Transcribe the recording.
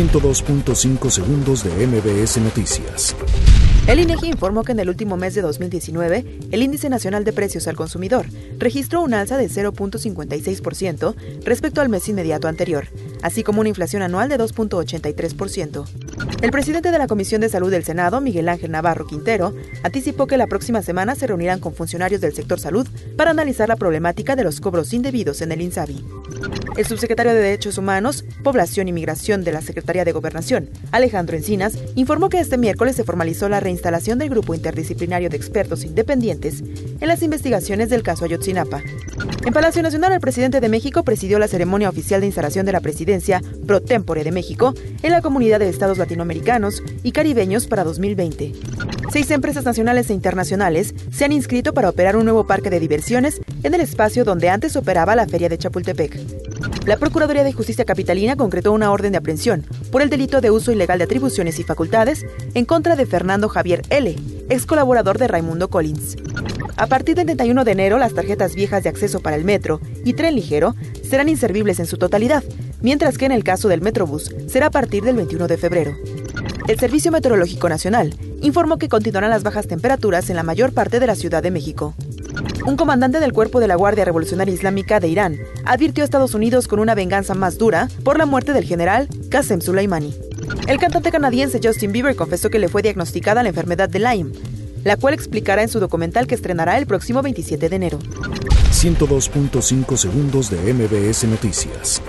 102.5 segundos de MBS Noticias. El INEGI informó que en el último mes de 2019, el índice nacional de precios al consumidor registró un alza de 0.56% respecto al mes inmediato anterior, así como una inflación anual de 2.83%. El presidente de la Comisión de Salud del Senado, Miguel Ángel Navarro Quintero, anticipó que la próxima semana se reunirán con funcionarios del sector salud para analizar la problemática de los cobros indebidos en el INSABI. El subsecretario de Derechos Humanos, Población y Migración de la Secretaría de Gobernación, Alejandro Encinas, informó que este miércoles se formalizó la reinstalación del Grupo Interdisciplinario de Expertos Independientes en las investigaciones del caso Ayotzinapa. En Palacio Nacional, el presidente de México presidió la ceremonia oficial de instalación de la presidencia pro tempore de México en la Comunidad de Estados Latinoamericanos y Caribeños para 2020. Seis empresas nacionales e internacionales se han inscrito para operar un nuevo parque de diversiones en el espacio donde antes operaba la Feria de Chapultepec. La Procuraduría de Justicia Capitalina concretó una orden de aprehensión por el delito de uso ilegal de atribuciones y facultades en contra de Fernando Javier L., ex colaborador de Raimundo Collins. A partir del 31 de enero, las tarjetas viejas de acceso para el metro y tren ligero serán inservibles en su totalidad, mientras que en el caso del Metrobús será a partir del 21 de febrero. El Servicio Meteorológico Nacional informó que continuarán las bajas temperaturas en la mayor parte de la Ciudad de México. Un comandante del cuerpo de la Guardia Revolucionaria Islámica de Irán advirtió a Estados Unidos con una venganza más dura por la muerte del general Qasem Soleimani. El cantante canadiense Justin Bieber confesó que le fue diagnosticada la enfermedad de Lyme, la cual explicará en su documental que estrenará el próximo 27 de enero. 102.5 segundos de MBS Noticias.